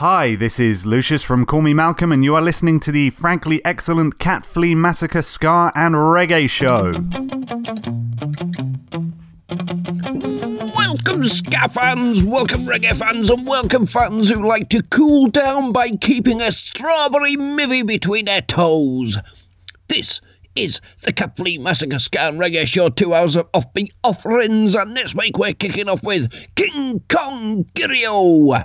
Hi, this is Lucius from Call Me Malcolm, and you are listening to the frankly excellent Cat Flea Massacre Ska and Reggae Show. Welcome, ska fans, welcome, reggae fans, and welcome, fans who like to cool down by keeping a strawberry mivvy between their toes. This is the Cat Flea Massacre Ska and Reggae Show, two hours of offbeat offerings, and this week we're kicking off with King Kong Girio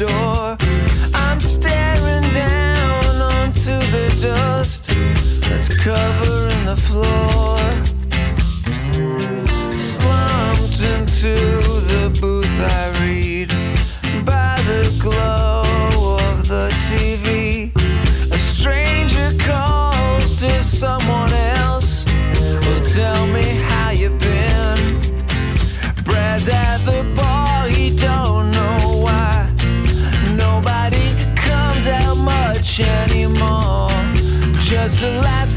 door. I'm staring down onto the dust that's covering the floor. Slumped into the booth, I Just the last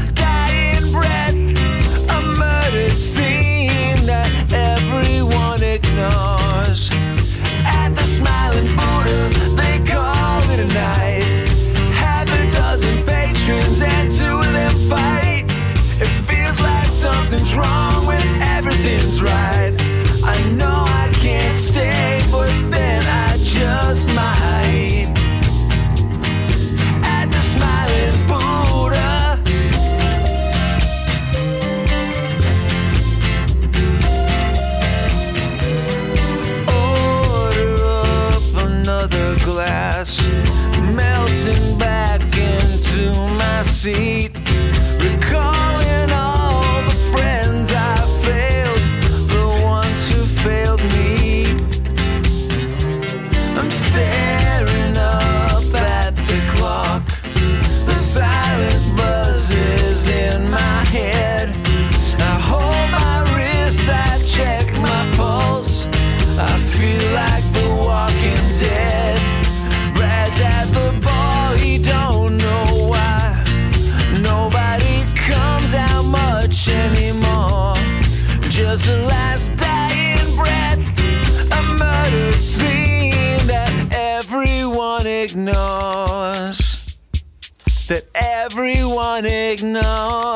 everyone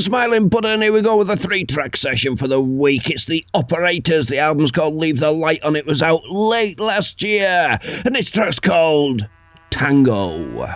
Smiling Buddha, and here we go with a three track session for the week. It's the Operators. The album's called Leave the Light On. It was out late last year, and this track's called Tango.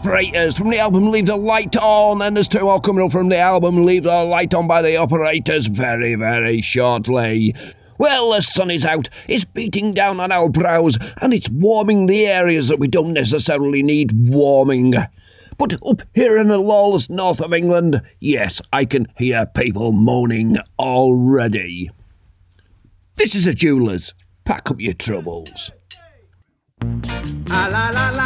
Operators from the album Leave the Light On, and there's two more coming up from the album Leave the Light On by the Operators very, very shortly. Well, the sun is out, it's beating down on our brows, and it's warming the areas that we don't necessarily need warming. But up here in the lawless north of England, yes, I can hear people moaning already. This is a jeweler's. Pack up your troubles. Ah, la, la, la.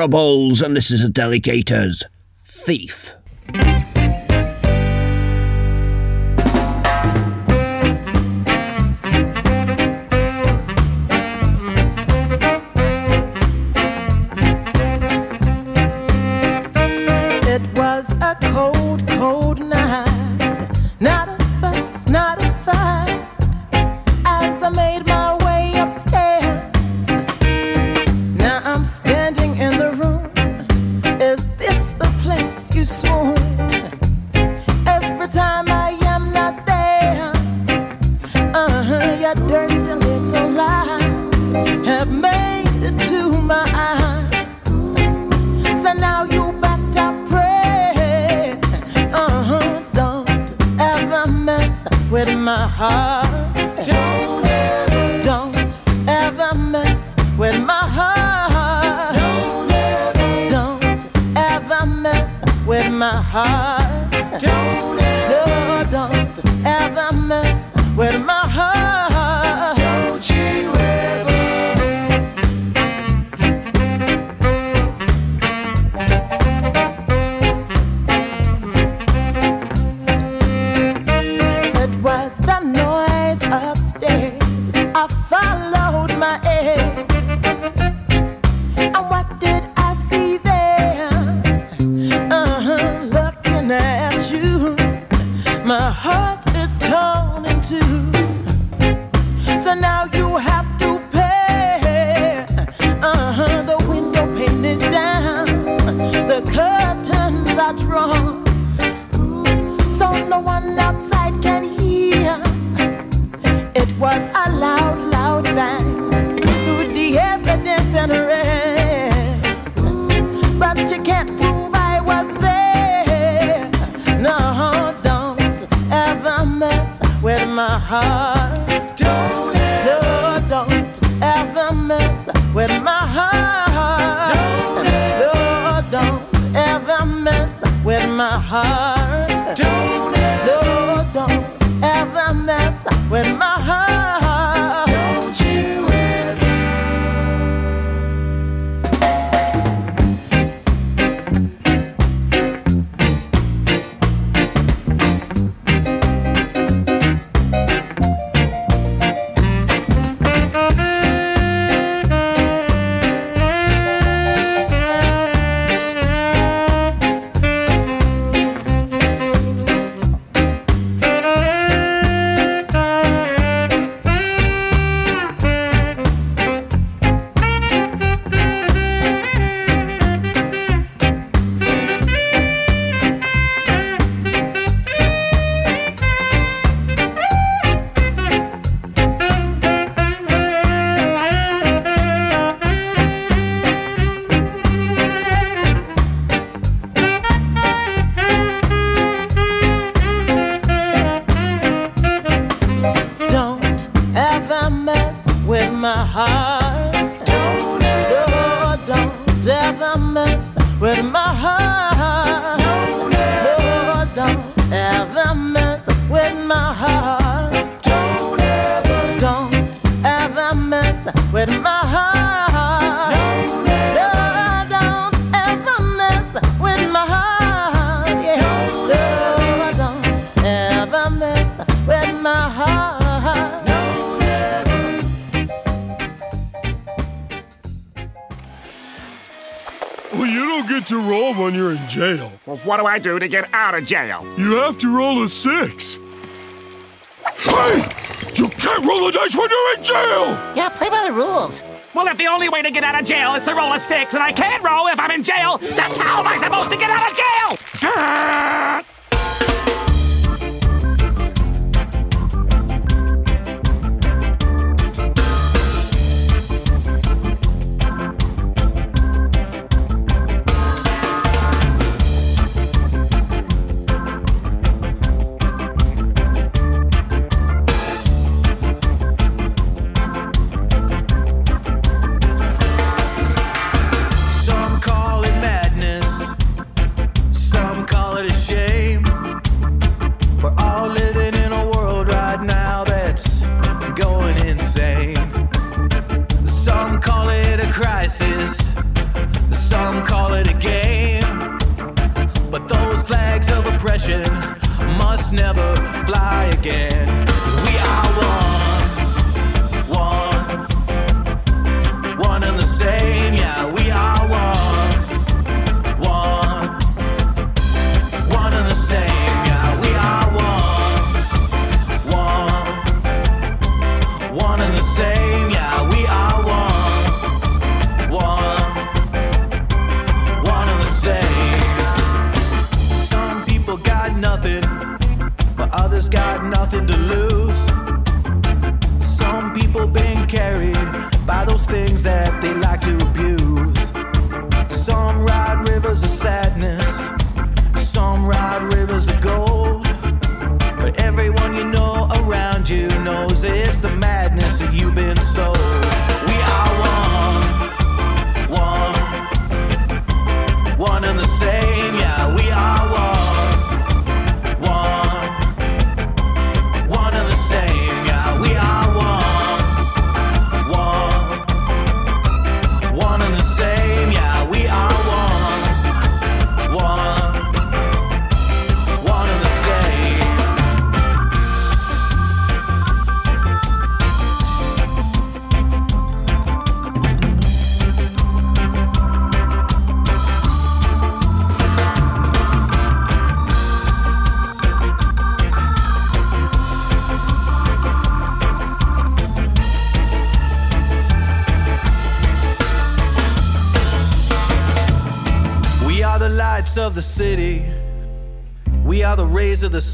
Troubles and this is a delegator's thief. torn in two. So now you have to pay. Uh huh. The window pane is down. The curtains are drawn. So no one outside can hear. It was a loud. heart. I do to get out of jail? You have to roll a six. Hey! You can't roll a dice when you're in jail! Yeah, play by the rules. Well, if the only way to get out of jail is to roll a six, and I can't roll if I'm in jail, just how am I supposed to get out of jail?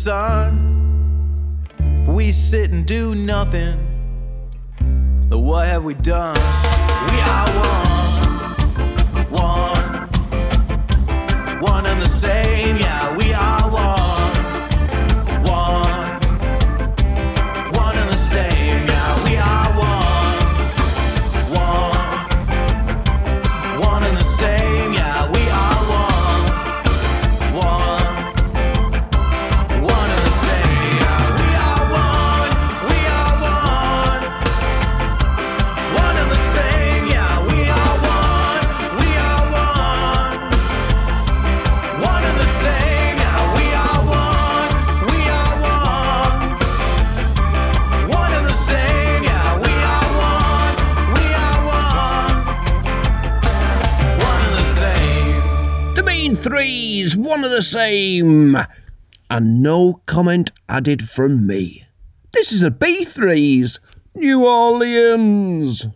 sun. If we sit and do nothing, then what have we done? the same. And no comment added from me. This is a B3's New Orleans.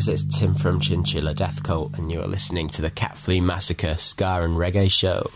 guys, it's Tim from Chinchilla Death Cult, and you are listening to the Cat Flea Massacre Ska and Reggae Show.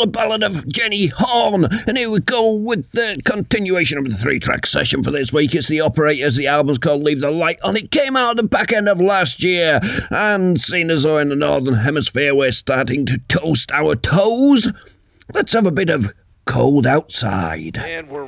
The ballad of Jenny Horn. And here we go with the continuation of the three track session for this week. It's The Operators. The album's called Leave the Light On. It came out at the back end of last year. And seeing as though in the Northern Hemisphere we're starting to toast our toes, let's have a bit of cold outside. And we're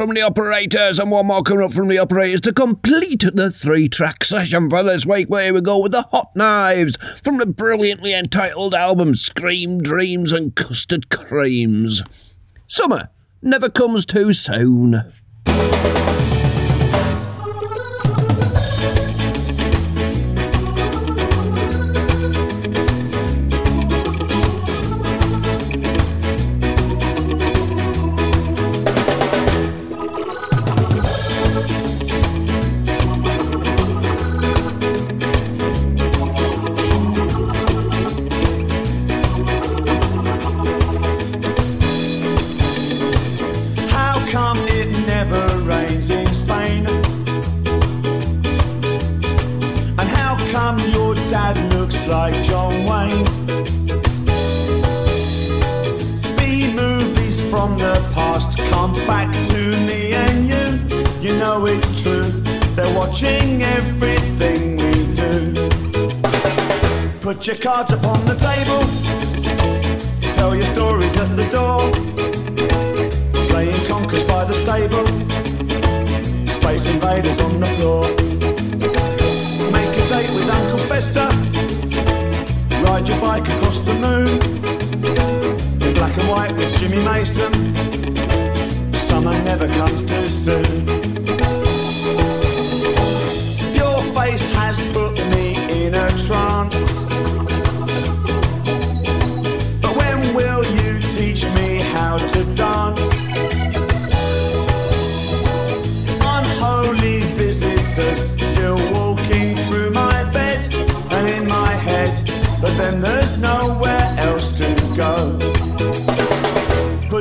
from the operators, and one more coming up from the operators to complete the three track session for this week. Where we go with the Hot Knives from the brilliantly entitled album Scream Dreams and Custard Creams. Summer never comes too soon. Stories at the door. Playing conkers by the stable. Space invaders on the floor. Make a date with Uncle Fester. Ride your bike across the moon. In black and white with Jimmy Mason. Summer never comes too soon.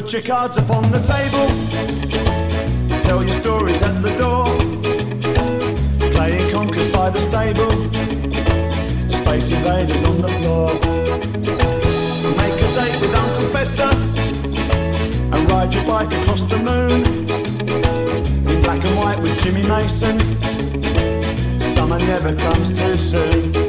Put your cards upon the table. Tell your stories at the door. Playing conkers by the stable. Space invaders on the floor. Make a date with Uncle Fester. And ride your bike across the moon. In black and white with Jimmy Mason. Summer never comes too soon.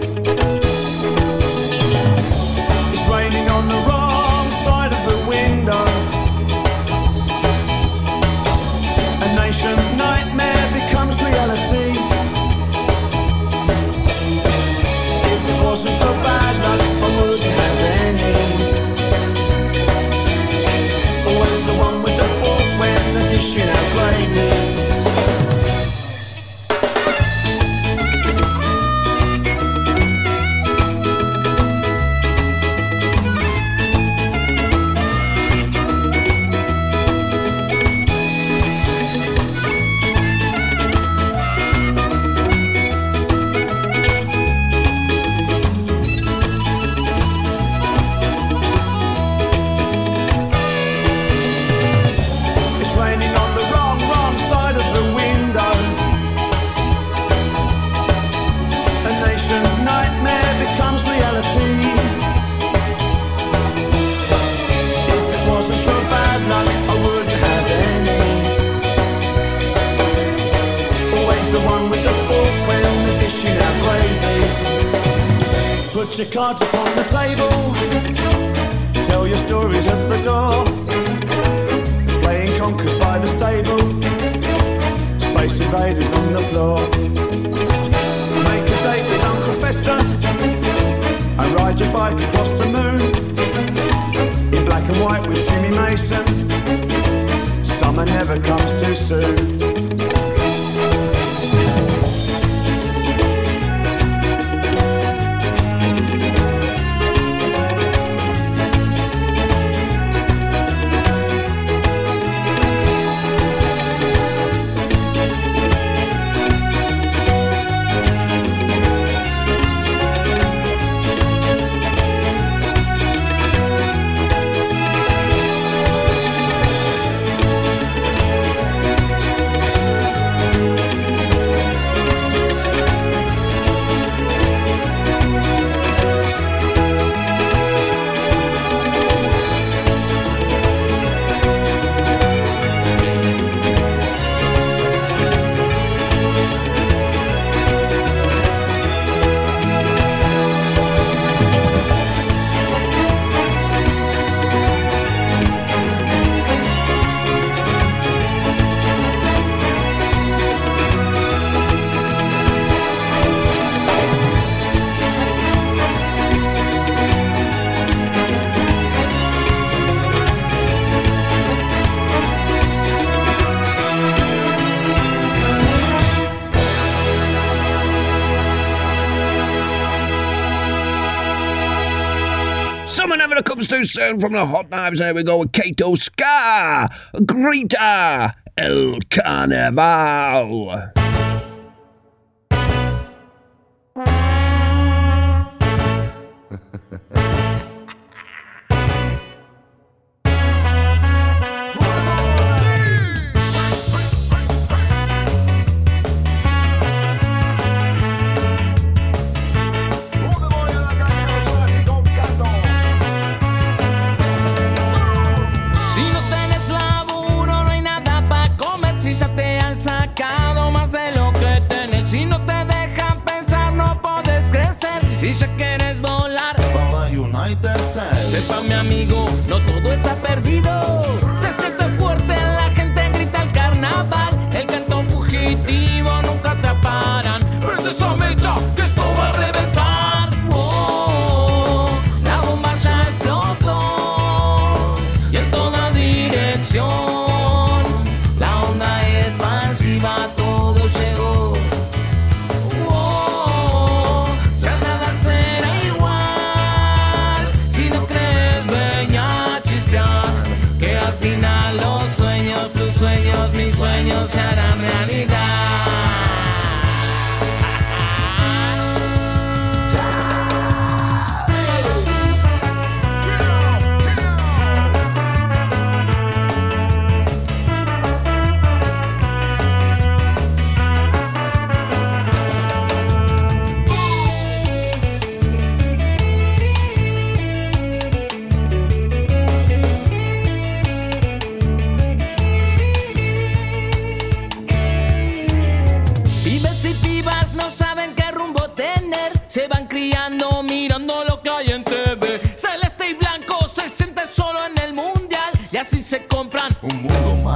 for. cards upon the table. soon from the Hot Knives. And here we go with Kato Scar, Greta, El Carnaval. Sepa mi amigo, no todo está perdido.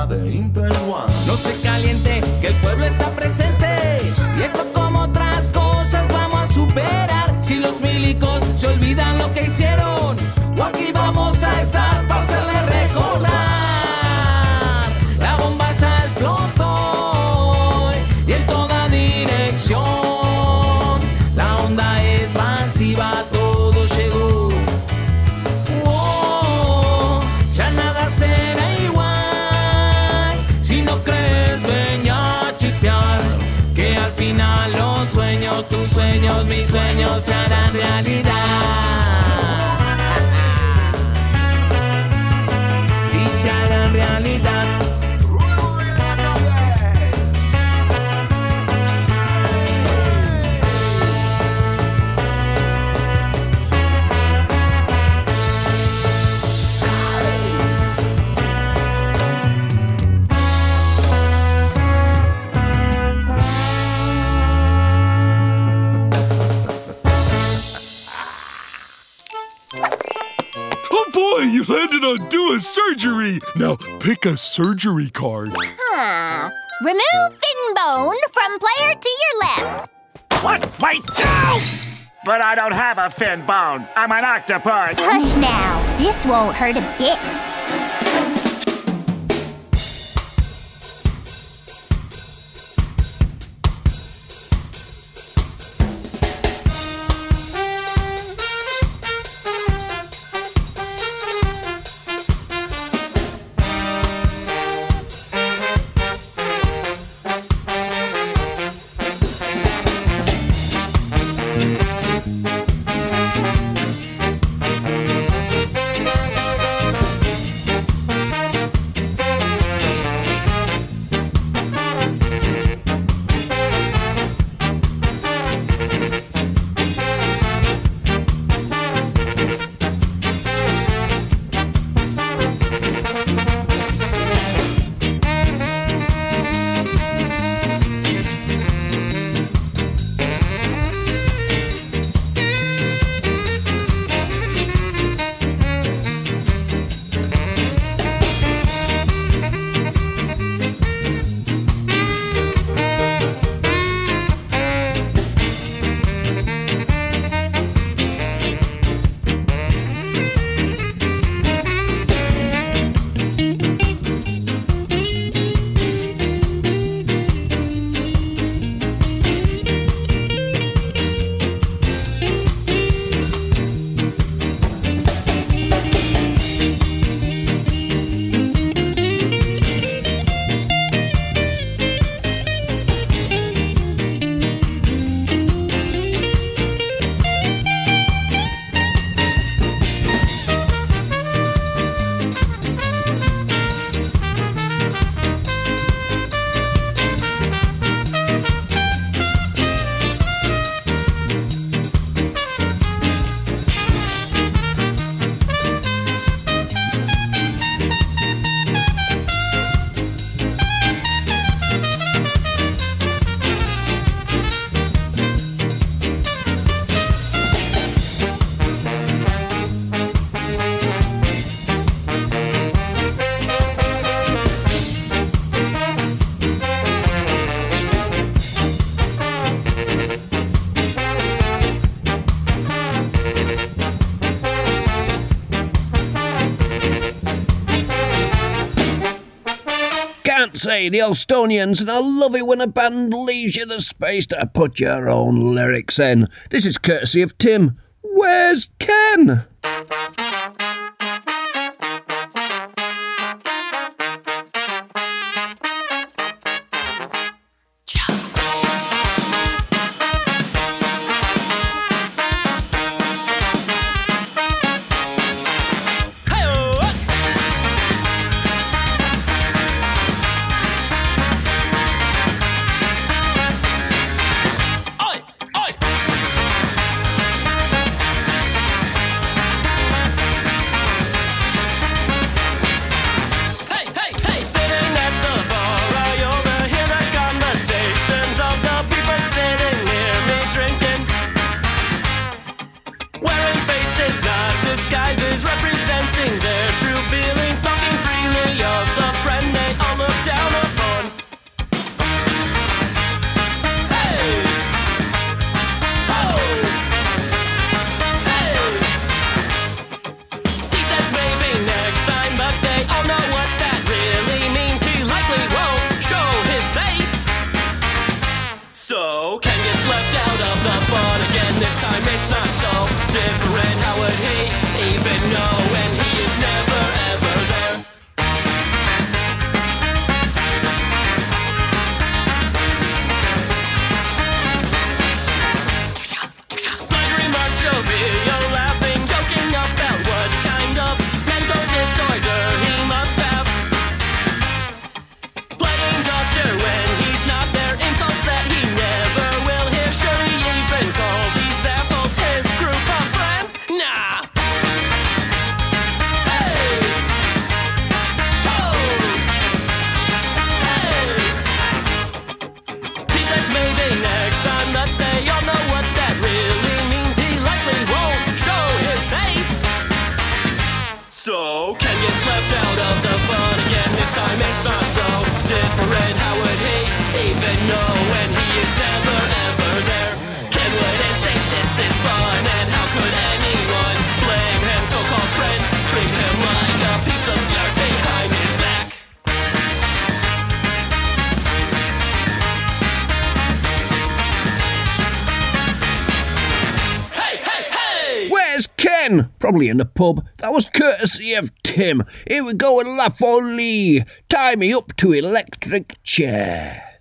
De Impel One. No se caliente, que el pueblo está presente. Y esto como otras cosas vamos a superar. Si los milicos se olvidan lo que hicieron, you landed on do a surgery. Now pick a surgery card. Huh. Remove fin bone from player to your left. What? Wait, no! But I don't have a fin bone. I'm an octopus. Hush now. This won't hurt a bit. Say the Elstonians, and I love it when a band leaves you the space to put your own lyrics in. This is courtesy of Tim. Where's Ken? in the pub. That was courtesy of Tim. Here we go and laugh only. Tie me up to electric chair.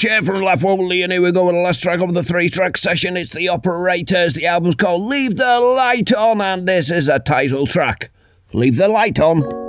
Chair from Lafoli, and here we go with the last track of the three track session. It's The Operators. The album's called Leave the Light On, and this is a title track Leave the Light On.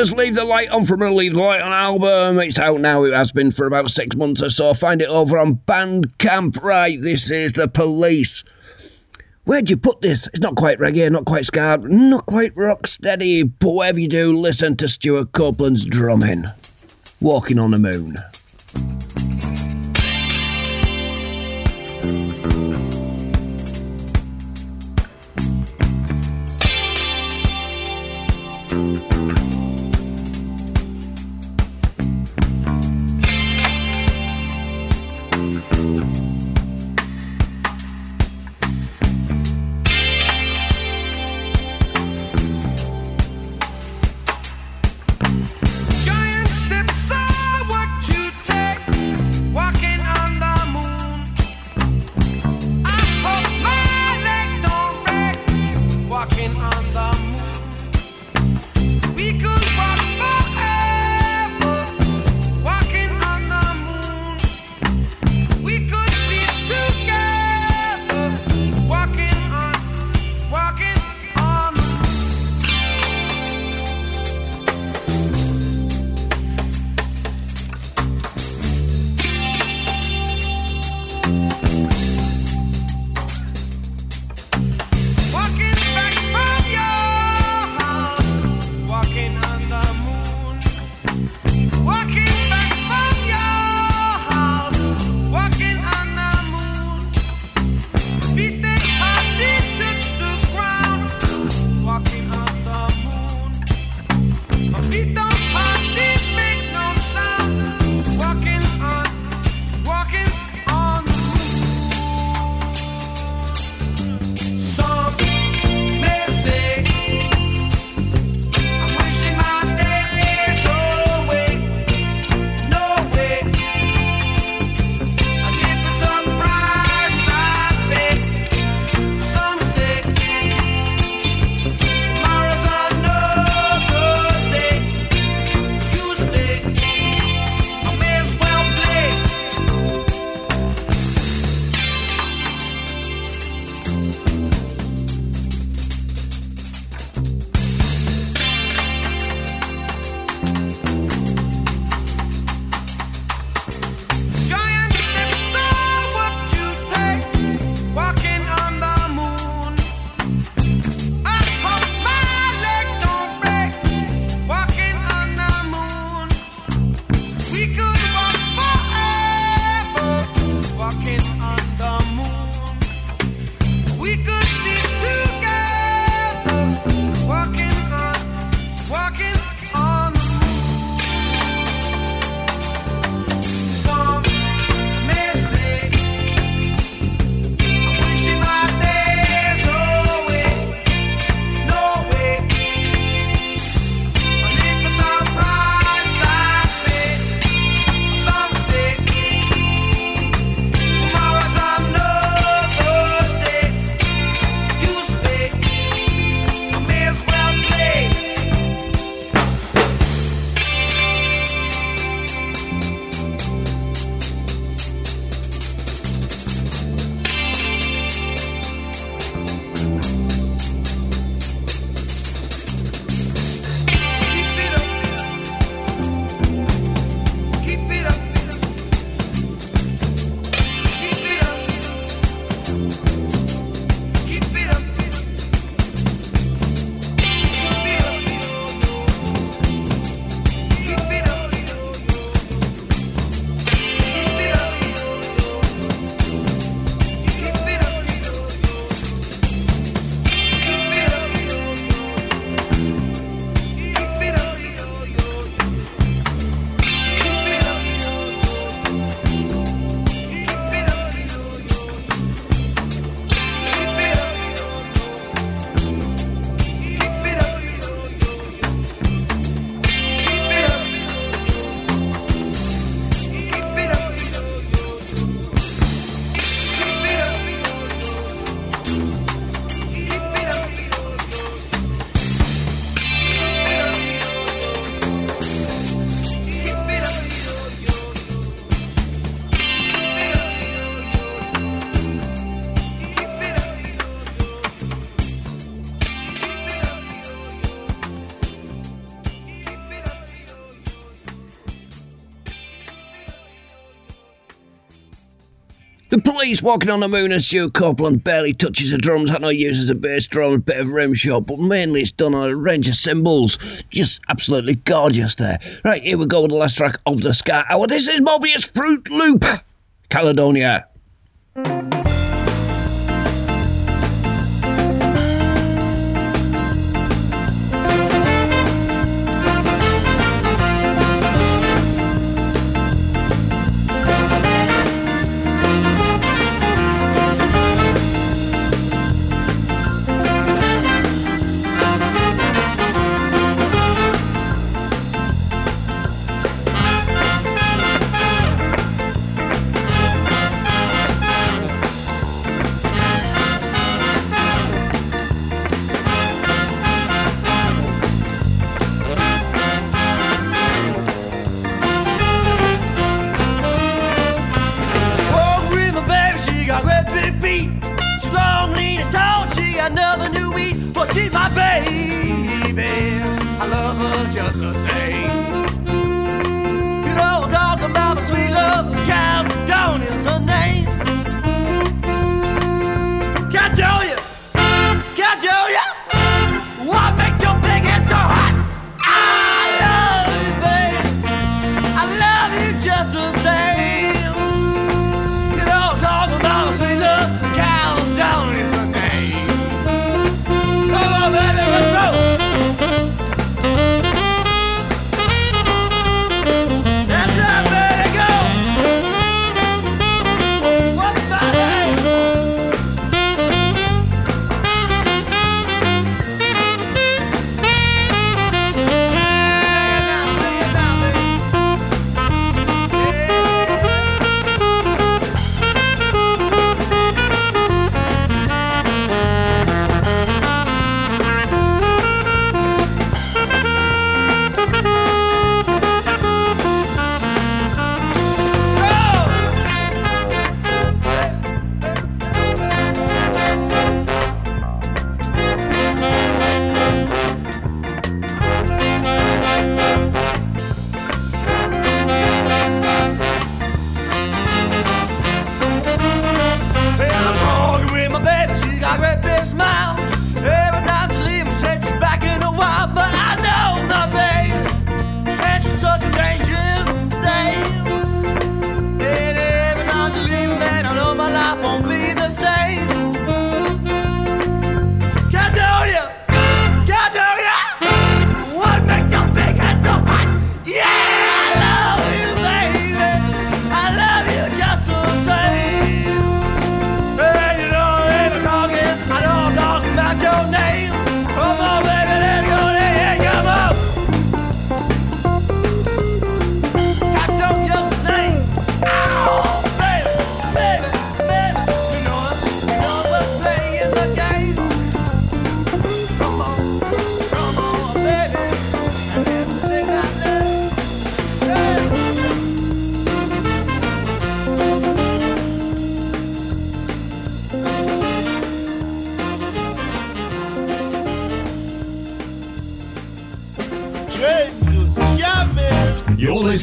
Operators, Leave the Light On from a Leave the Light On album. It's out now. It has been for about six months or so. Find it over on Bandcamp. Right, this is The Police. Where'd you put this? It's not quite reggae, not quite ska, not quite rock steady, but whatever you do, listen to Stewart Copeland's drumming. Walking on the Moon. He's walking on the moon and Stu Copeland barely touches the drums. Hatno uses a bass drum, a bit of rim shot, but mainly it's done on a range of cymbals. Just absolutely gorgeous there. Right, here we go with the last track of the Ska Hour. This is Mobius Fruit Loop, Caledonia.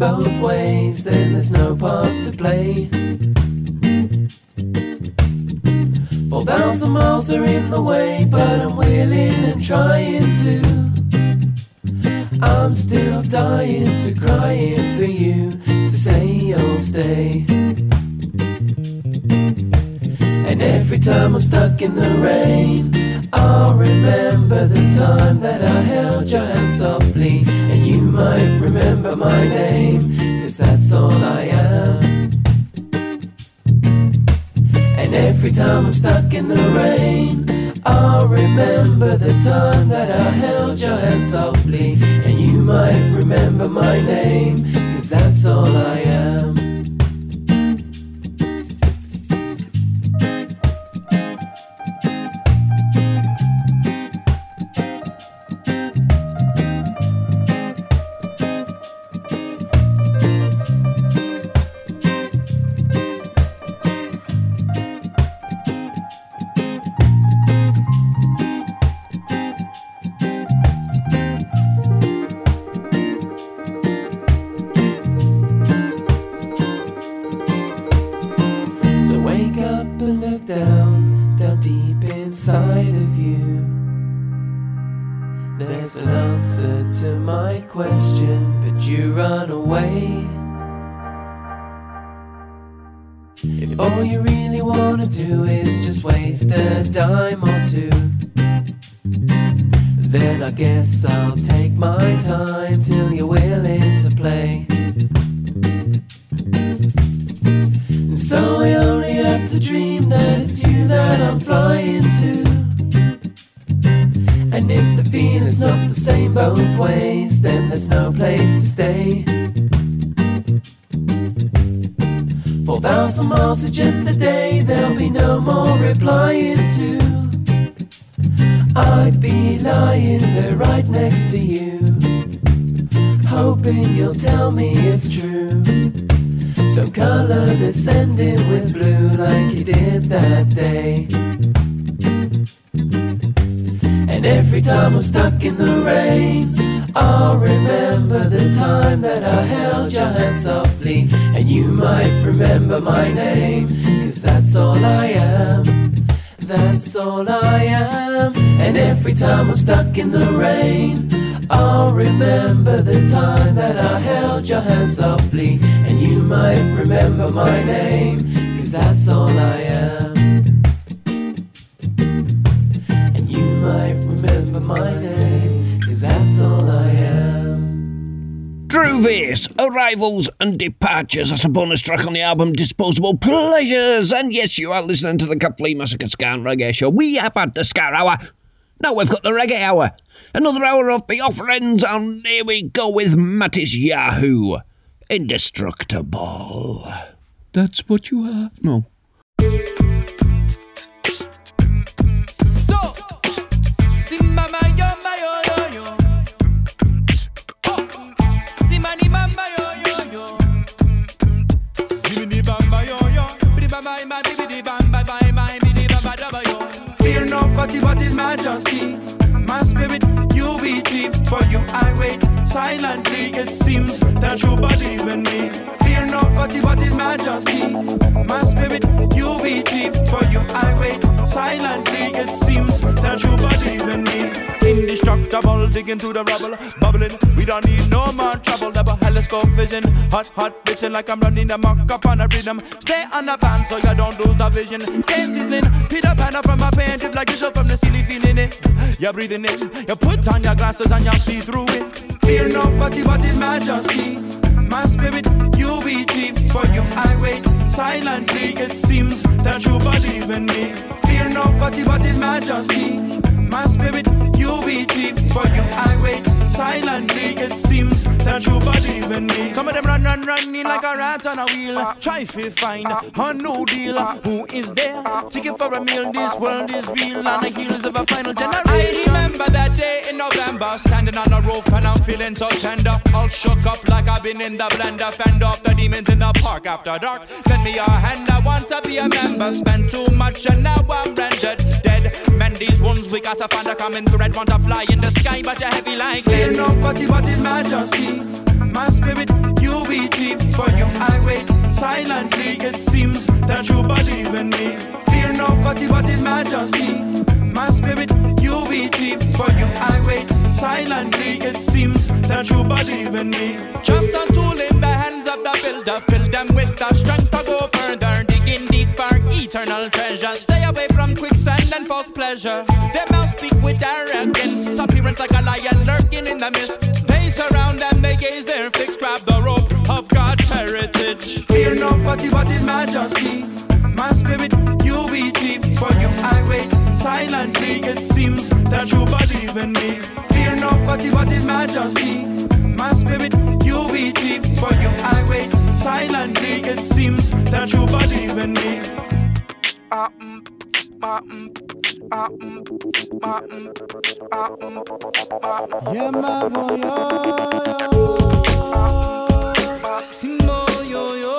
Both ways, then there's no part to play. Four thousand miles are in the way, but I'm willing and trying to. I'm still dying to crying for you to say you'll stay. And every time I'm stuck in the rain, I'll remember the time that I held your hand softly. And you might remember my name, cause that's all I am. And every time I'm stuck in the rain, I'll remember the time that I held your hand softly. And you might remember my name, cause that's all I am. Stuck in the rain, I'll remember the time that I held your hand softly. And you might remember my name, cause that's all I am. And you might remember my name, cause that's all I am. Vase, Arrivals and Departures. That's a bonus track on the album Disposable Pleasures. And yes, you are listening to the Cuffley Massacre Ska and Reggae Show. We have had the Ska Hour. Now we've got the Reggae Hour. Another hour of the offerings, and here we go with Matisyahu. Indestructible. That's what you are. No. So, Simba But His Majesty. My spirit, you retrieve. For you I wait silently. It seems that you believe in me. Fear nobody His Majesty. My spirit, you retrieve. For you I wait silently. It seems that you believe Indestructible, digging through the rubble, bubbling. We don't need no more trouble. Double telescope vision, hot, hot vision like I'm running the mock up on a rhythm. Stay on the band so you don't lose the vision. Stay sizzling, Peter Pan up from my pain, drip like yourself from the silly feeling it. You're breathing it, you put on your glasses and you see through it. Fear nobody but His Majesty. My spirit, you be chief. For you I wait silently. It seems that you believe in me. Fear nobody but His Majesty. My spirit, you be chief. For you I wait silently. It seems that you believe in me. Some of them run, run, running like a rat on a wheel. Try to find a new deal. Who is there? Seeking for a meal. This world is real on the heels of a final generation. I remember that day in November, standing on a roof and I'm feeling so tender. All shook up like I've been in the blender. Fend off the demons in the park after dark. Lend me your hand, I want to be a member. Spend too much and now I'm rendered dead. Mend these wounds, we gotta find a common thread. Want to fly in the sky, but you're heavy like lead. Nobody but His Majesty. My spirit, you be chief. For you I wait silently. It seems that you believe in me. Fear nobody but His Majesty. My spirit, you be chief. For you I wait silently. It seems that you believe in me. Just a tool in the hands of the builder. Fill them with the strength to go further. Digging deep for eternal treasure. Stay away quicksand and false pleasure. Their mouth speak with arrogance. Appearance like a lion lurking in the mist. They surround them, they gaze their fixed. Grab the rope of God's heritage. Fear nobody but His Majesty. My spirit, you chief. For you I wait silently. It seems that you believe in me. Fear nobody but His Majesty. My spirit, you chief. For you I wait silently. It seems that you believe in me. Ah, mm, Yeah, mama, yo. Simo, yo, yo.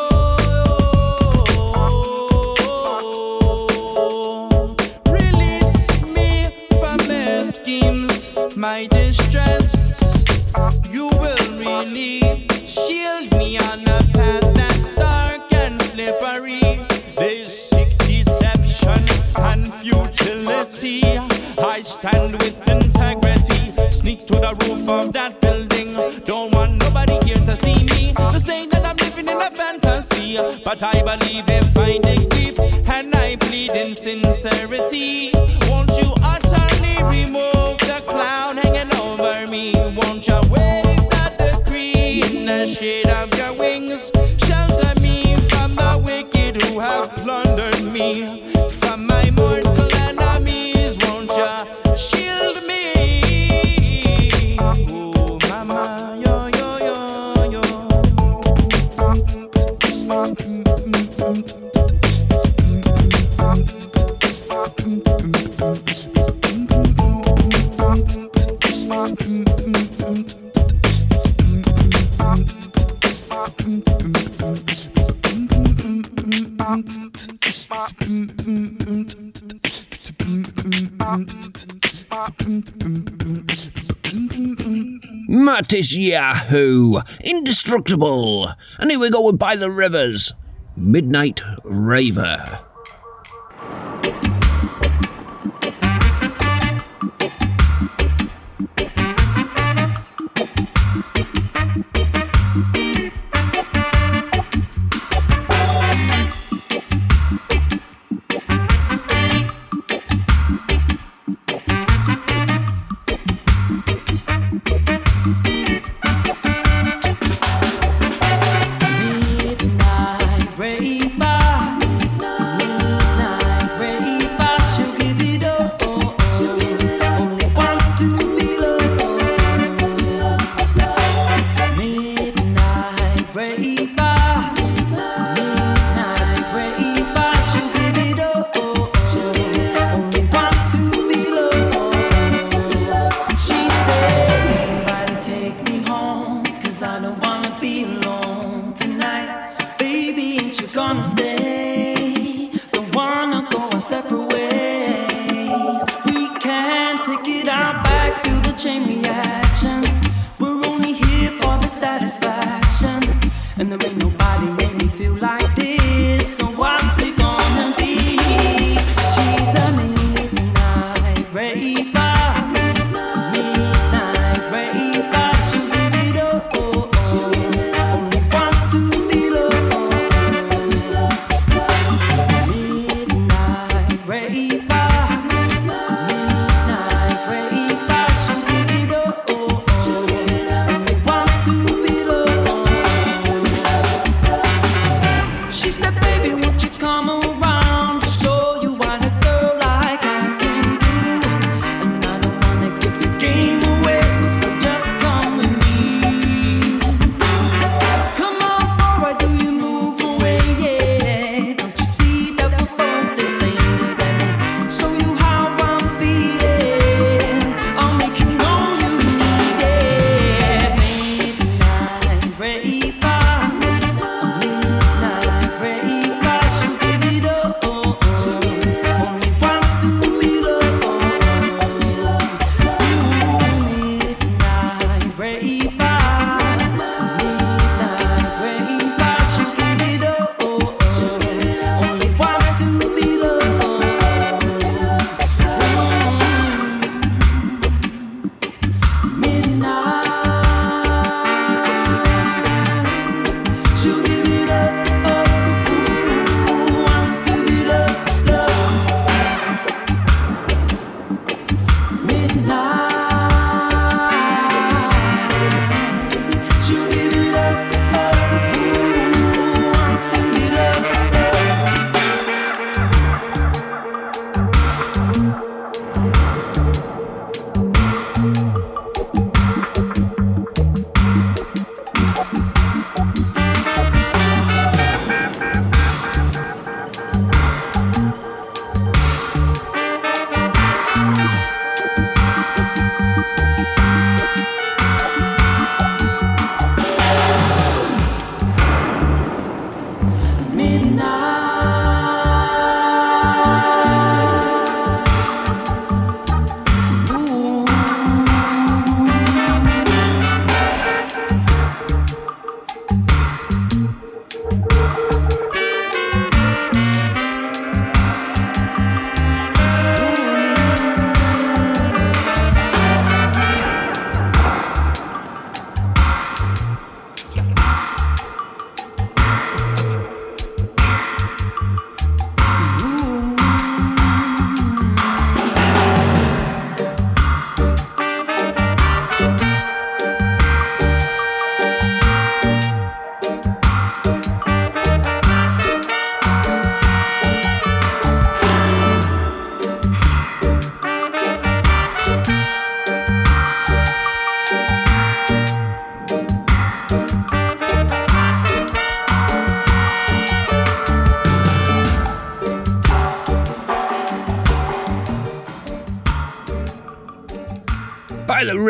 Release me from their schemes, my distress. You will really shield I stand with integrity. Sneak to the roof of that building. Don't want nobody here to see me. To say that I'm living in a fantasy. But I believe in finding deep and I plead in sincerity. Won't you utterly remove Matisyahu! Indestructible! And here we go with By the Rivers. Midnight Raver.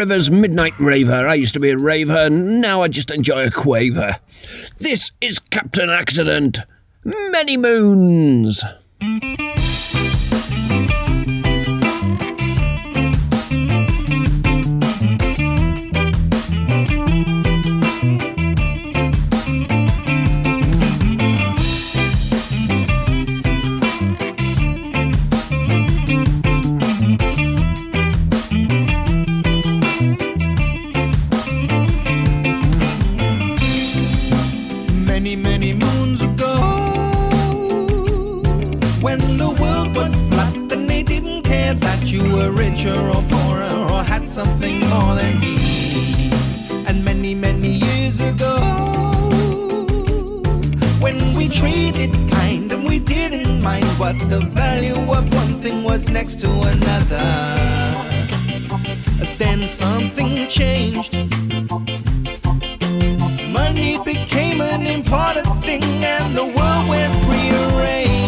Rivers Midnight Raver. I used to be a raver, now I just enjoy a quaver. This is Captain Accident. Many moons. The value of one thing was next to another. Then something changed. Money became an important thing, and the world went rearranged.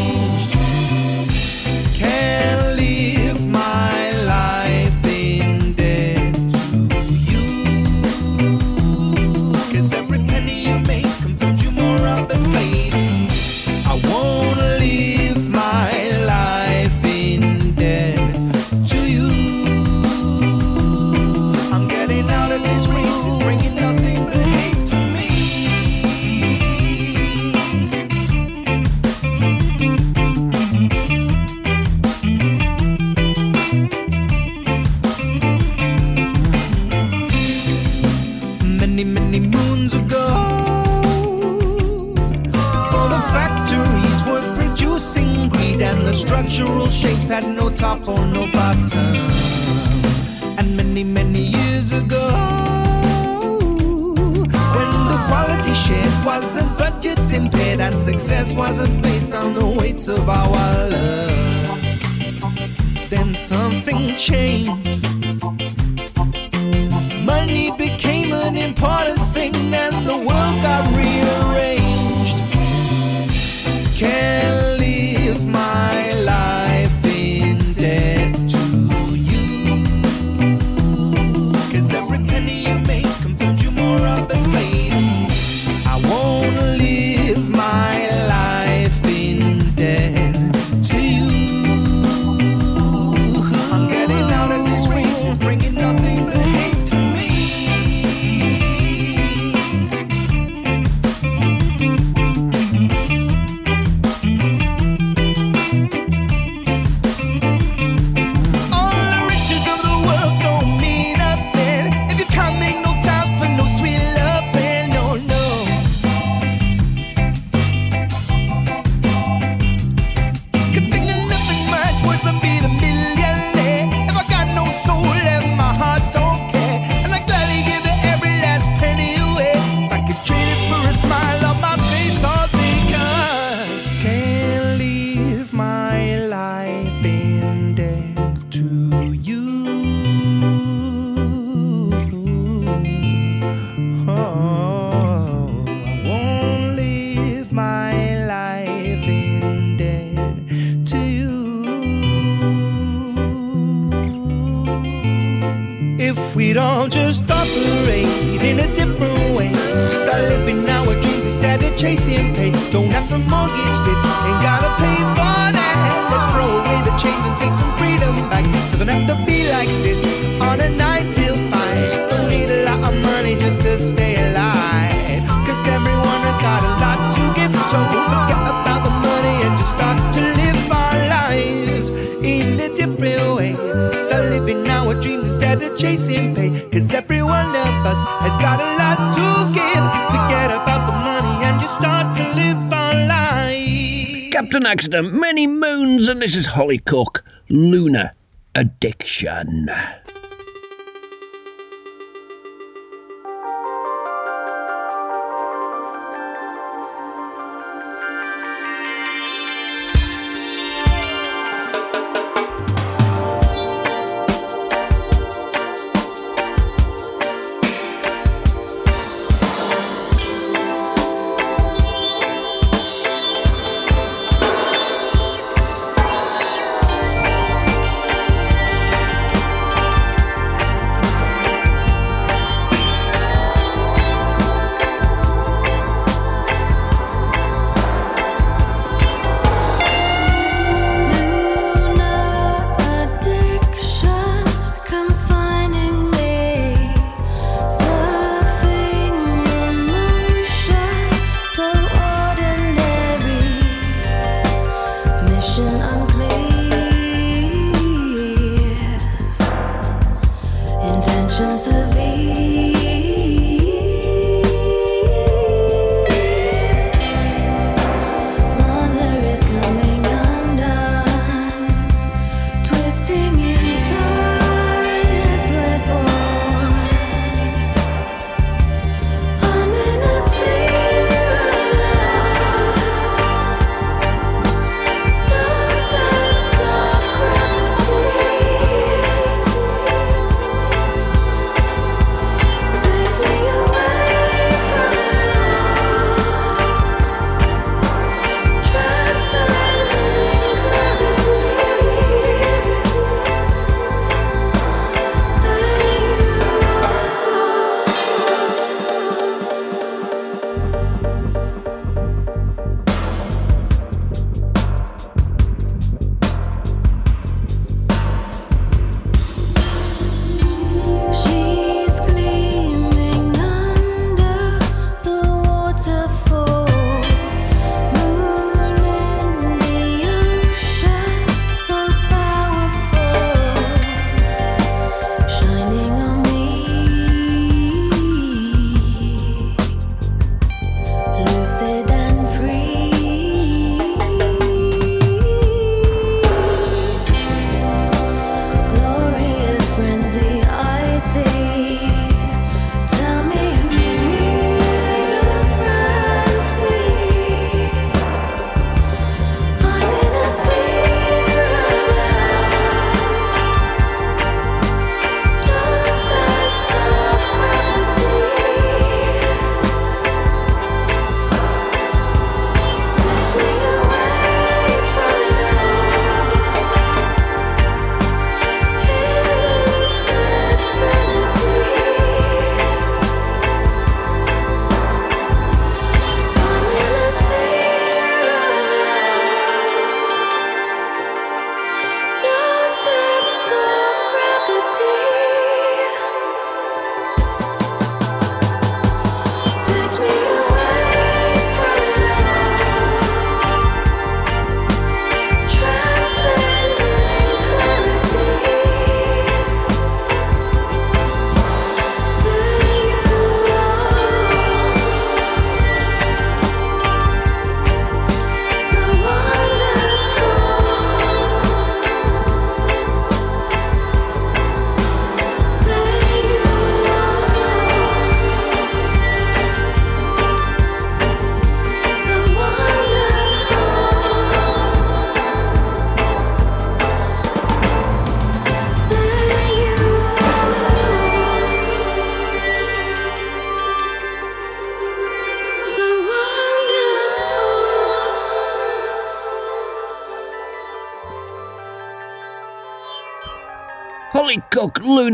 This is Hollie Cook, Lunar Addiction.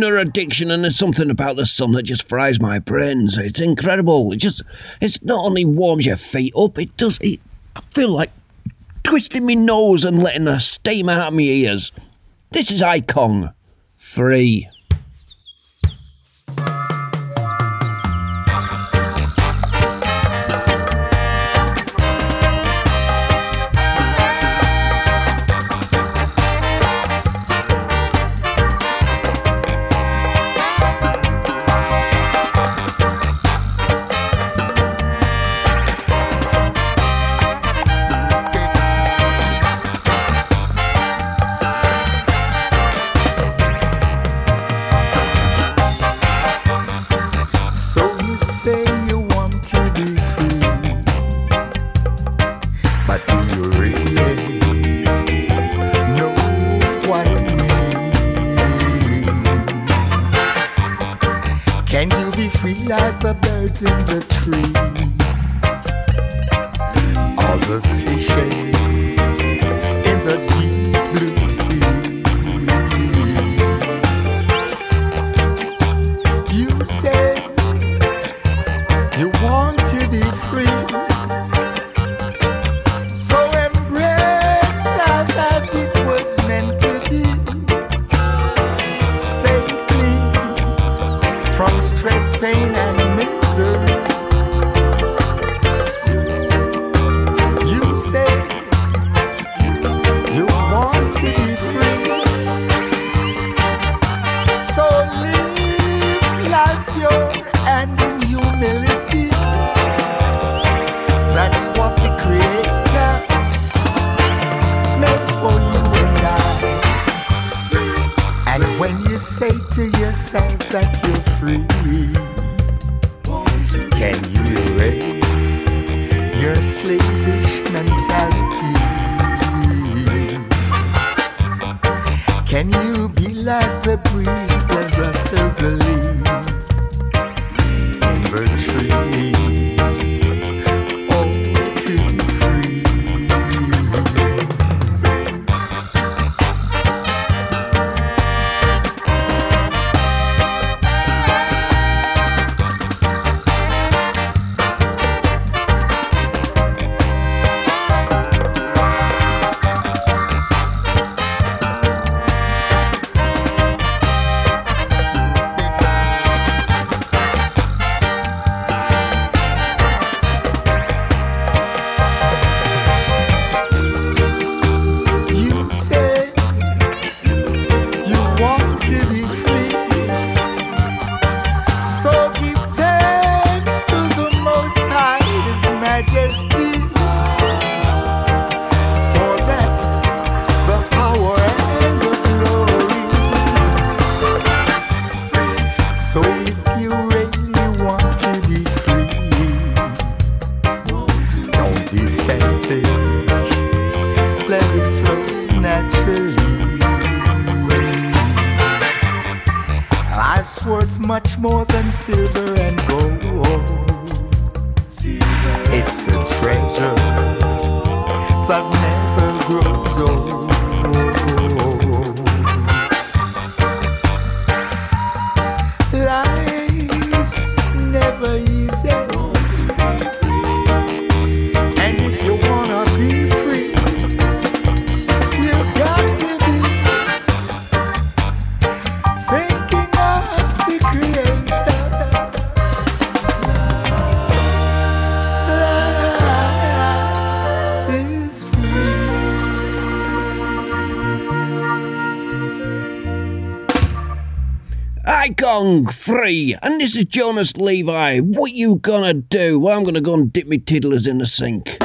her addiction, and there's something about the sun that just fries my brains. It's incredible. It just, it's not only warms your feet up, it does. It, I feel like twisting my nose and letting a steam out of my ears. This is Icon. Free. free, and this is Jonas Levi. What you gonna do? Well, I'm gonna go and dip my tiddlers in the sink.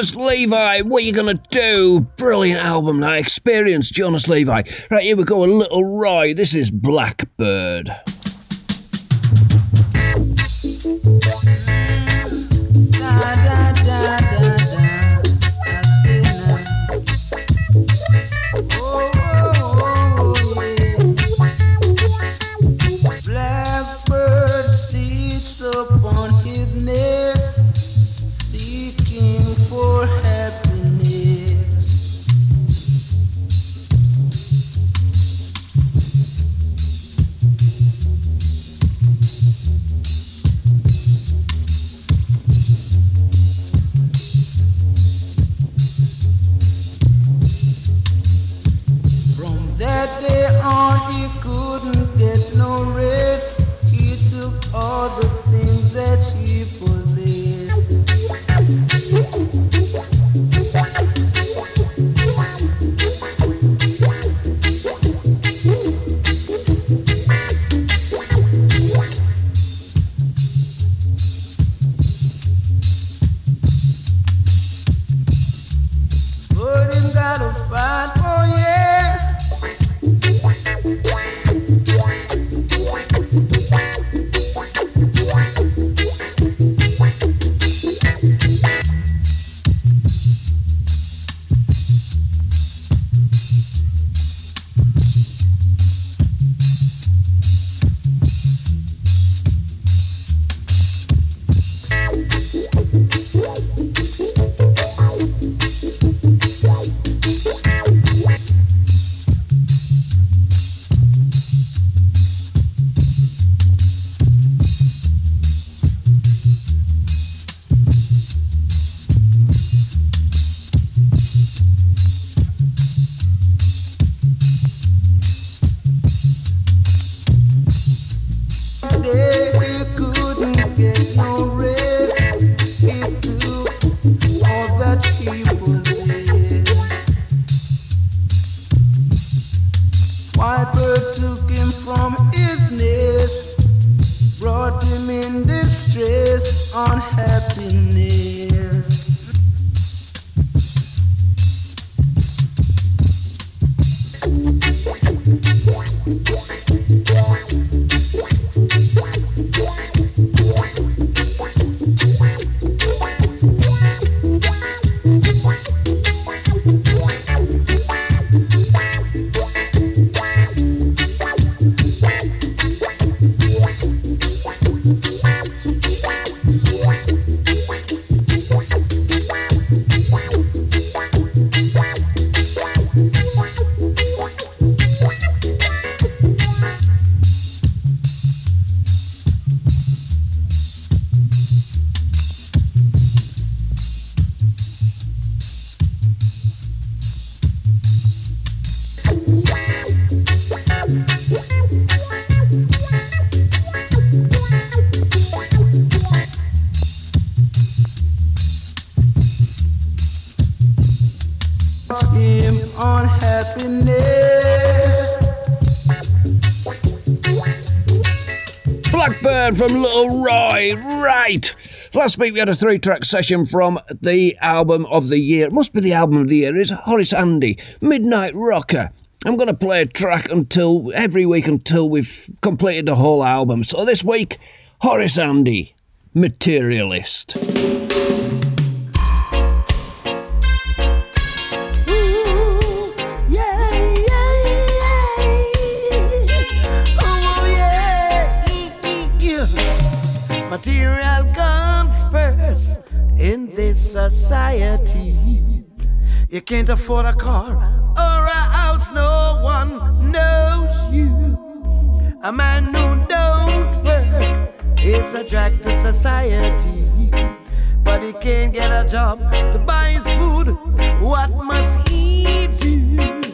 Jonas Levi, what are you gonna do? Brilliant album now. Experience Jonas Levi. Right, here we go. A little ride. This is. Blackbird From Little Roy. Right. Last week we had a three track session from the album of the year. It must be the album of the year. It's Horace Andy, Midnight Rocker. I'm going to play a track until every week until we've completed the whole album. So this week, Horace Andy, Materialist. Material comes first in this society. You can't afford a car or a house, no one knows you. A man who don't work is a drag to society. But he can't get a job to buy his food. What must he do?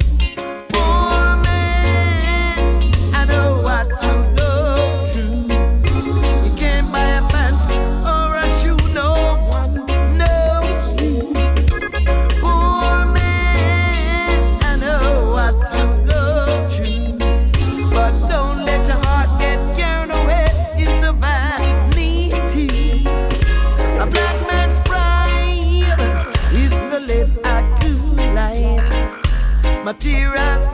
material.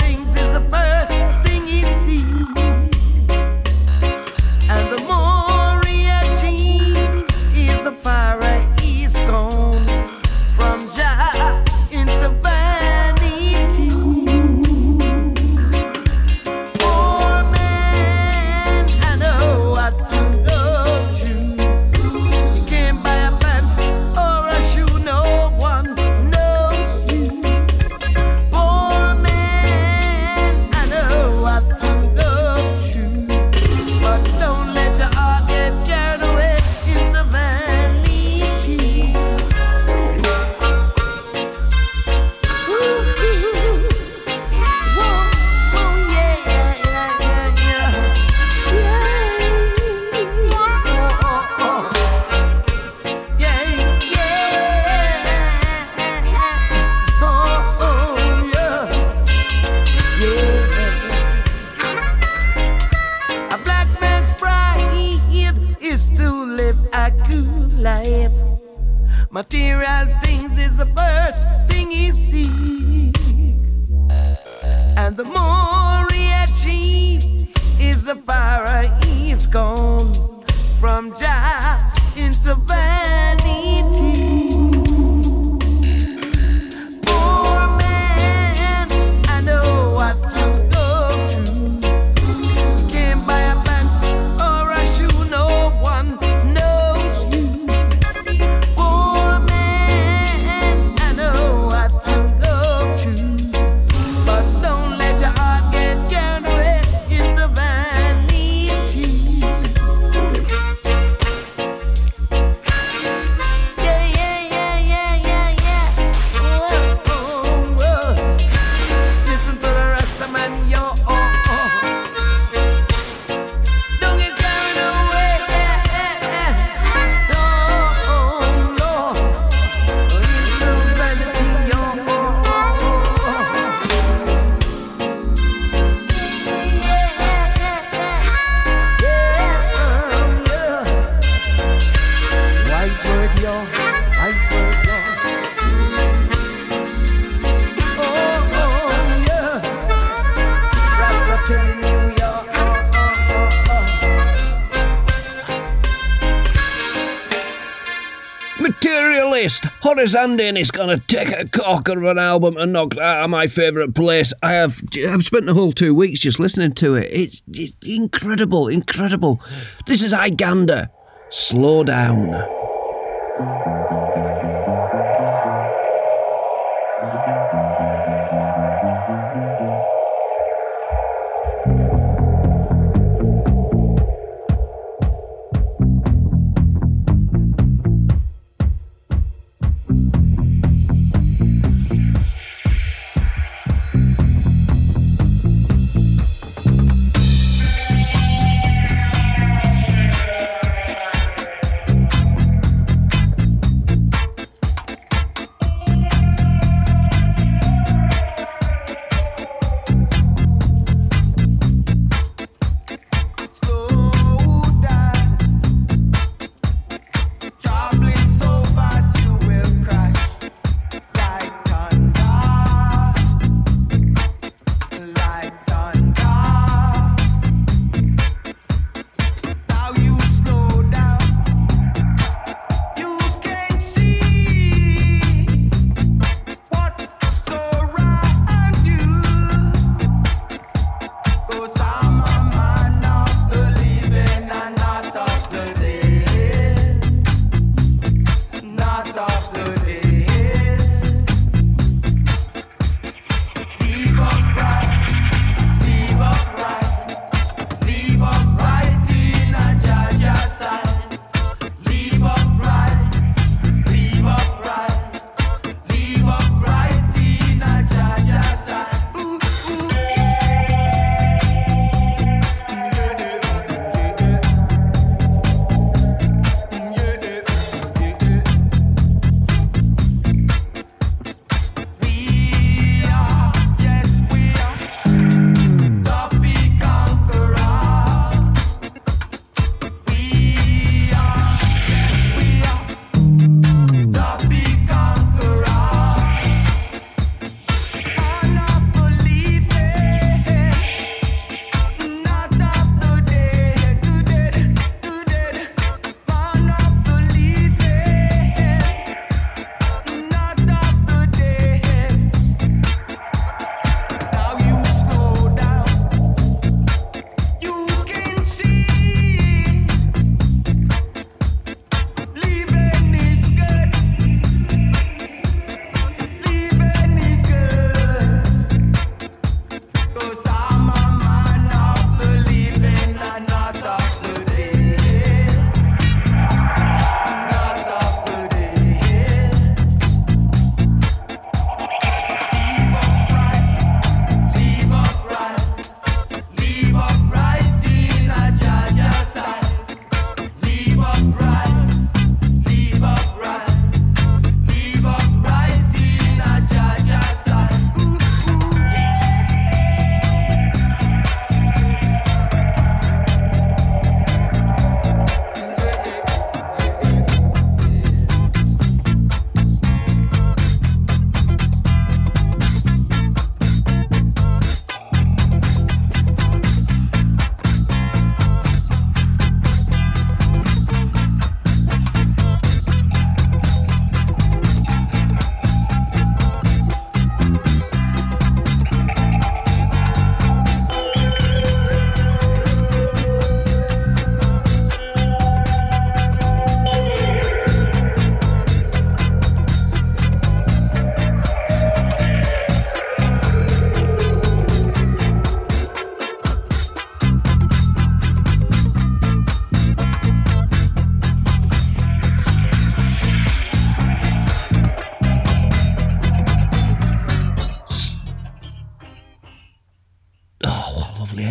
Chris Andin is going to take a cocker of an album and knock out of my favourite place. I have I've spent the whole two weeks just listening to it. It's, it's incredible, incredible. This is Iganda. Slow down.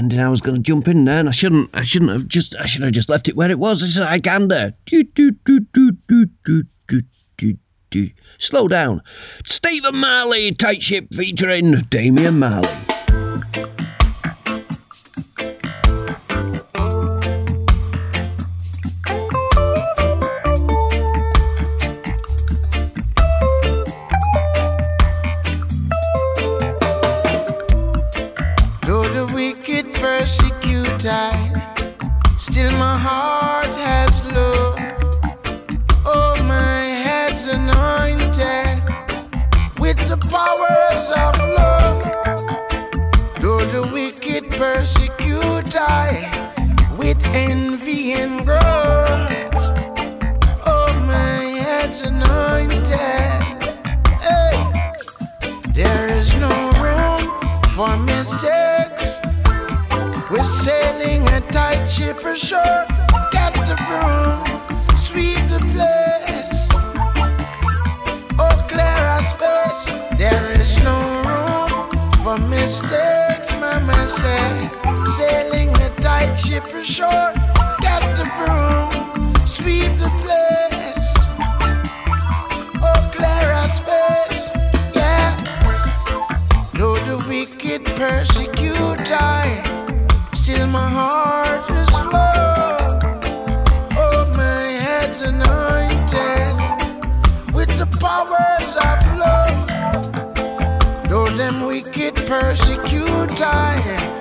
Ending. I was going to jump in there, and I shouldn't. I shouldn't have just. I should have just left it where it was. This is Igander. Do, do, do, do, do, do, do, do, do. Slow down. Stephen Marley, tight ship featuring Damian Marley. I, with envy and grudge. Oh, my head's anointed. Hey. There is no room for mistakes. We're sailing a tight ship ashore. Get the broom, sweep the place. Oh, clear our space. There is no room for mistakes, Mama said. Sailing a tight ship ashore. Get the broom, sweep the place. Oh, clear our space. Yeah. Though the wicked persecute I, still my heart is low. Oh, my head's anointed with the powers of love. Though them wicked persecute I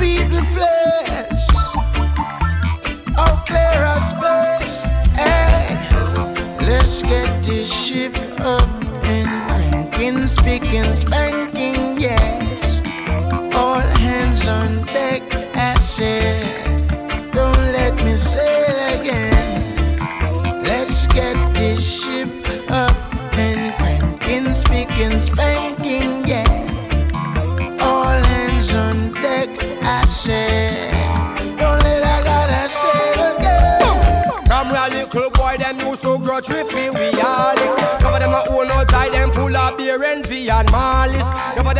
Get the place. Oh, clear our space. Hey. Let's get this ship up and cranking, speaking, spanking, yes. All hands on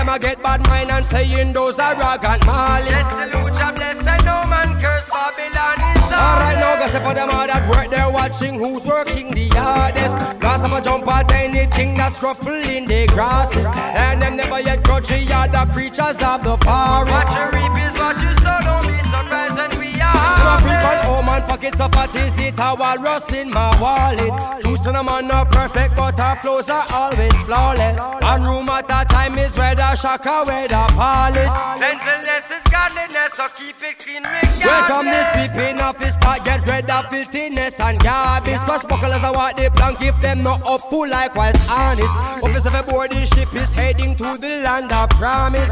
them a get bad mind and saying those are arrogant malice. Bless the Lucha, bless and no man curse Babylon is Alright now, guess for them all that work, they're watching who's working the hardest. Cause I'm a jump at anything that's ruffling the grasses. And them never yet grudge the other creatures of the forest. What you reap is what you sow, don't be surprised and we are. My people, oh man, pockets of fat is it a rust in my wallet. Choosing a man not perfect, but our flows are always flawless. One room at a time is where the shaka, where the palace. Cleanliness is godliness, so keep it clean with Welcome this sweeping office, start get rid of filthiness and garbage. Swashbucklers I what they plank if them not up full likewise honest. Office of a board, the ship is heading to the land of promise.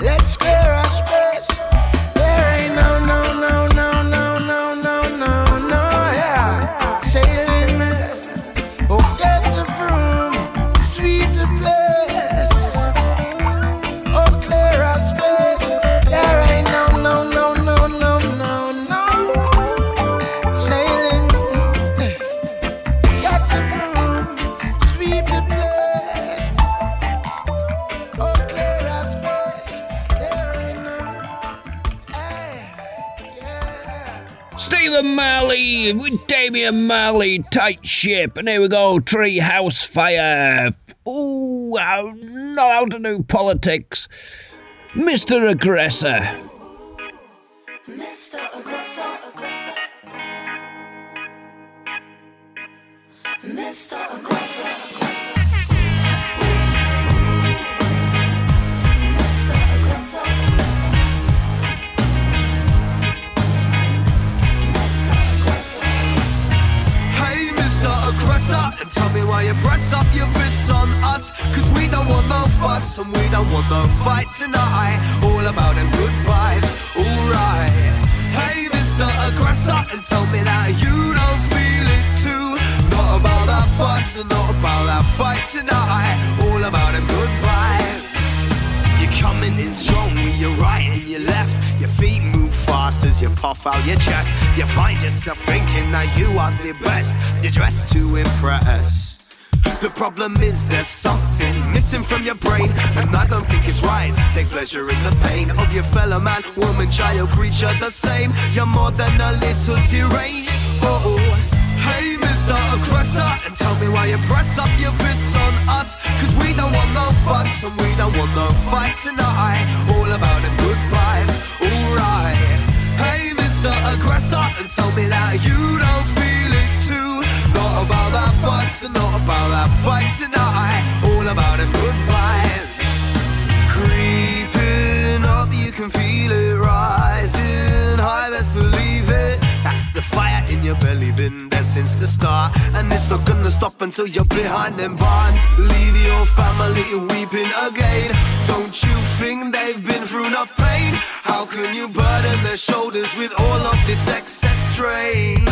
Let's clear our space. There ain't no, no, no, no, no, With Damian Marley, tight ship, and here we go, Tree House Fire. Ooh, I know how to do politics. Mr. Aggressor. Mr. Aggressor, aggressor. Mr. Aggressor, Mr. Aggressor, tell me why you're press up your fists on us. Cause we don't want no fuss and we don't want no fight tonight. All about them good vibes, alright. Hey, Mr. Aggressor, and tell me that you don't feel it too. Not about that fuss and not about that fight tonight. All about them good vibes. You're coming in strong with your right and your as you puff out your chest. You find yourself thinking that you are the best. You're dressed to impress. The problem is there's something missing from your brain, and I don't think it's right to take pleasure in the pain of your fellow man, woman, child, creature, the same. You're more than a little deranged. Oh, hey, Mr. Aggressor, and tell me why you press up your fists on us. Cause we don't want no fuss, and we don't want no fight tonight. All about the good vibes, alright. Mr. Aggressor, and tell me that you don't feel it too. Not about that fuss, and not about that fight tonight. All about the good vibes. Creeping up, you can feel it rising high, best believe it. That's the fire in your belly, been there since the start. And it's not gonna stop until you're behind them bars. Leave your family weeping again. Don't you think they've been through enough pain? How can you burden their shoulders with all of this excess strain?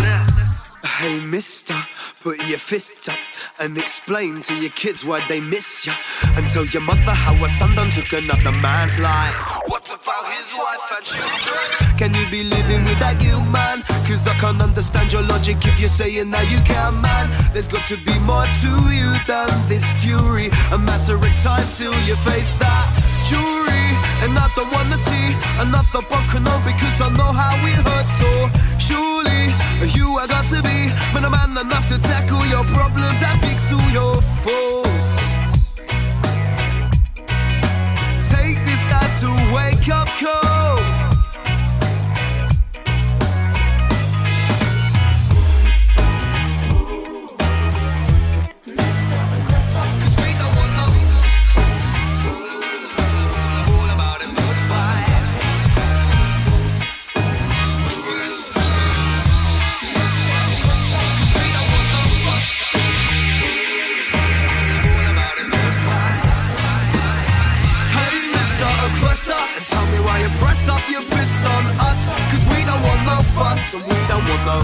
Hey, mister, put your fist up and explain to your kids why they miss you. And tell your mother how her son done took another man's life. What about his wife and children? Can you be living with that guilt, man? Cause I can't understand your logic if you're saying that you can, man. There's got to be more to you than this fury. A matter of time till you face that jury. And I don't wanna see another broken home because I know how it hurts. So surely you are got to be man, man enough to tackle your problems and fix all your faults. Take this as a wake up call.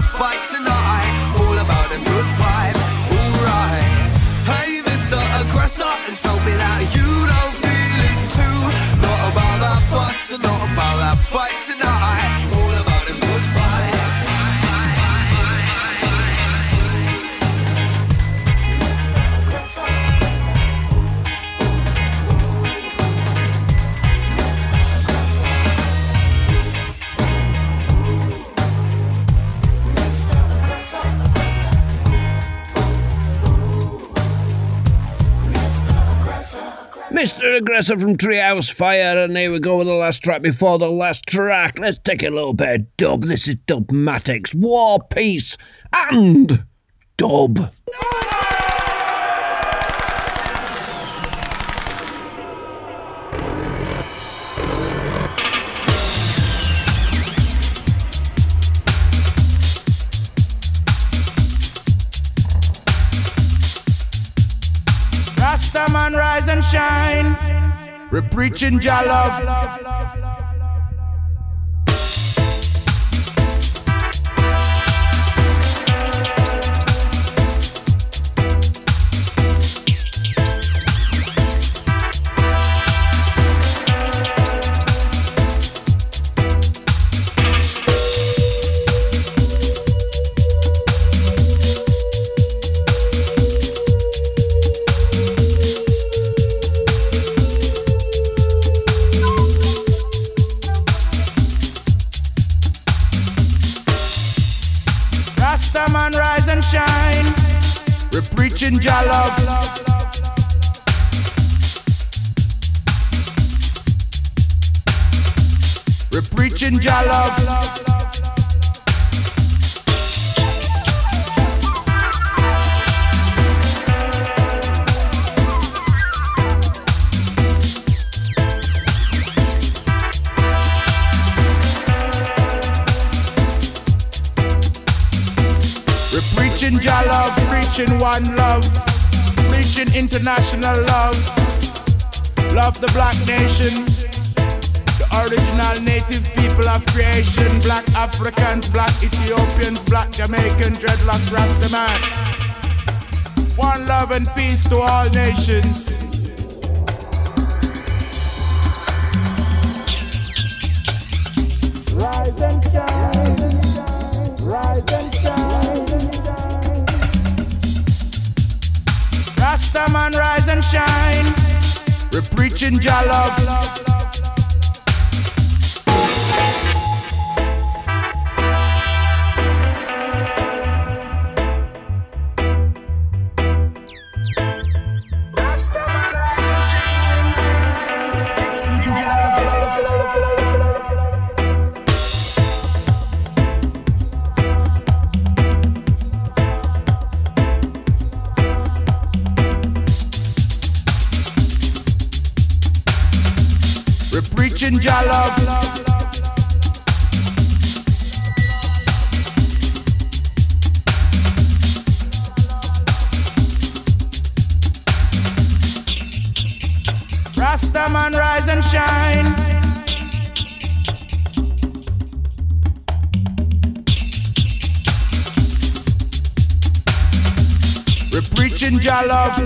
Fight tonight. Aggressor from Treehouse Fire, and here we go with the last track before the last track. Let's take a little bit of dub. This is Dubmatix, War, Peace, and Dub. Man rise and shine. We're preaching Jah love. We're preaching love. We're preaching love. We're preaching Jah preaching one love. preaching international love. Love the black nation, the original native people of creation. Black Africans, black Ethiopians, black Jamaicans, dreadlocks, Rastaman. One love and peace to all nations. Rise and shine, Rastaman, rise and shine. We're preaching Jah Rastaman, rise and shine. We're preaching Jah love.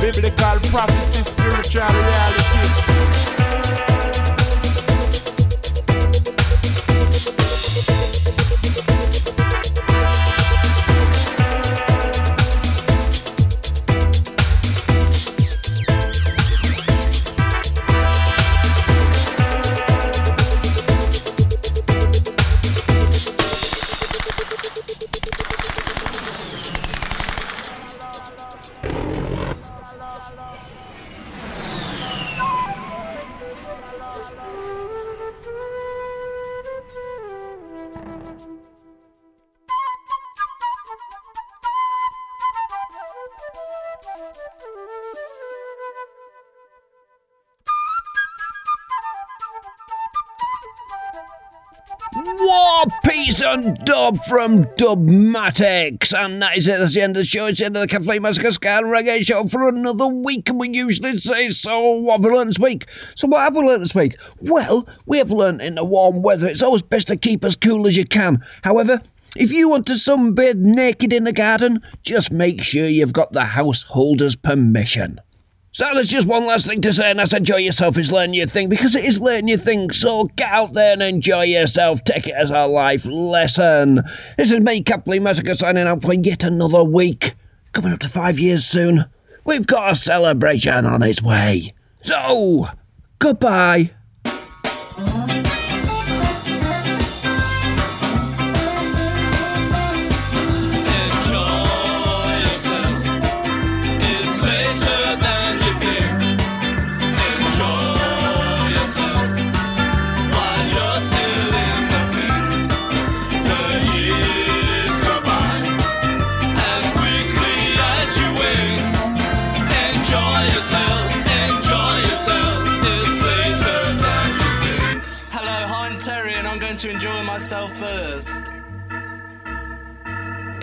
Biblical prophecy, spiritual reality. Dub from Dubmatix. And that is it. That's the end of the show. It's the end of the Cafe Massacre Ska Reggae show for another week. And we usually say, So, what have we learned this week? So, what have we learned this week? Well, we have learned in the warm weather it's always best to keep as cool as you can. However, if you want to sunbathe naked in the garden, just make sure you've got the householder's permission. So there's just one last thing to say, and that's enjoy yourself is learn your thing, because it is learn your thing. So get out there and enjoy yourself. Take it as a life lesson. This is me, Capley Massacre, signing out for yet another week. Coming up to five years soon. We've got a celebration on its way. So, goodbye.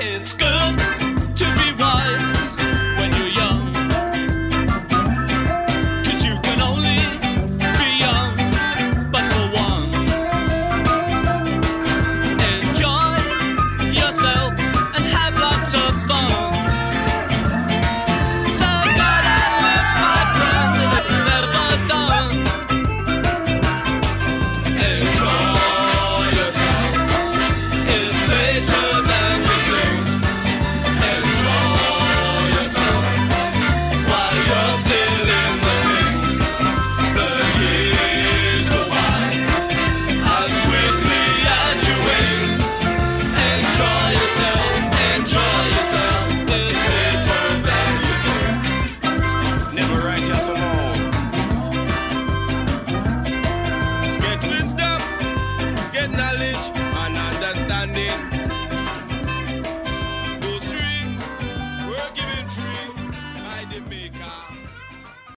It's good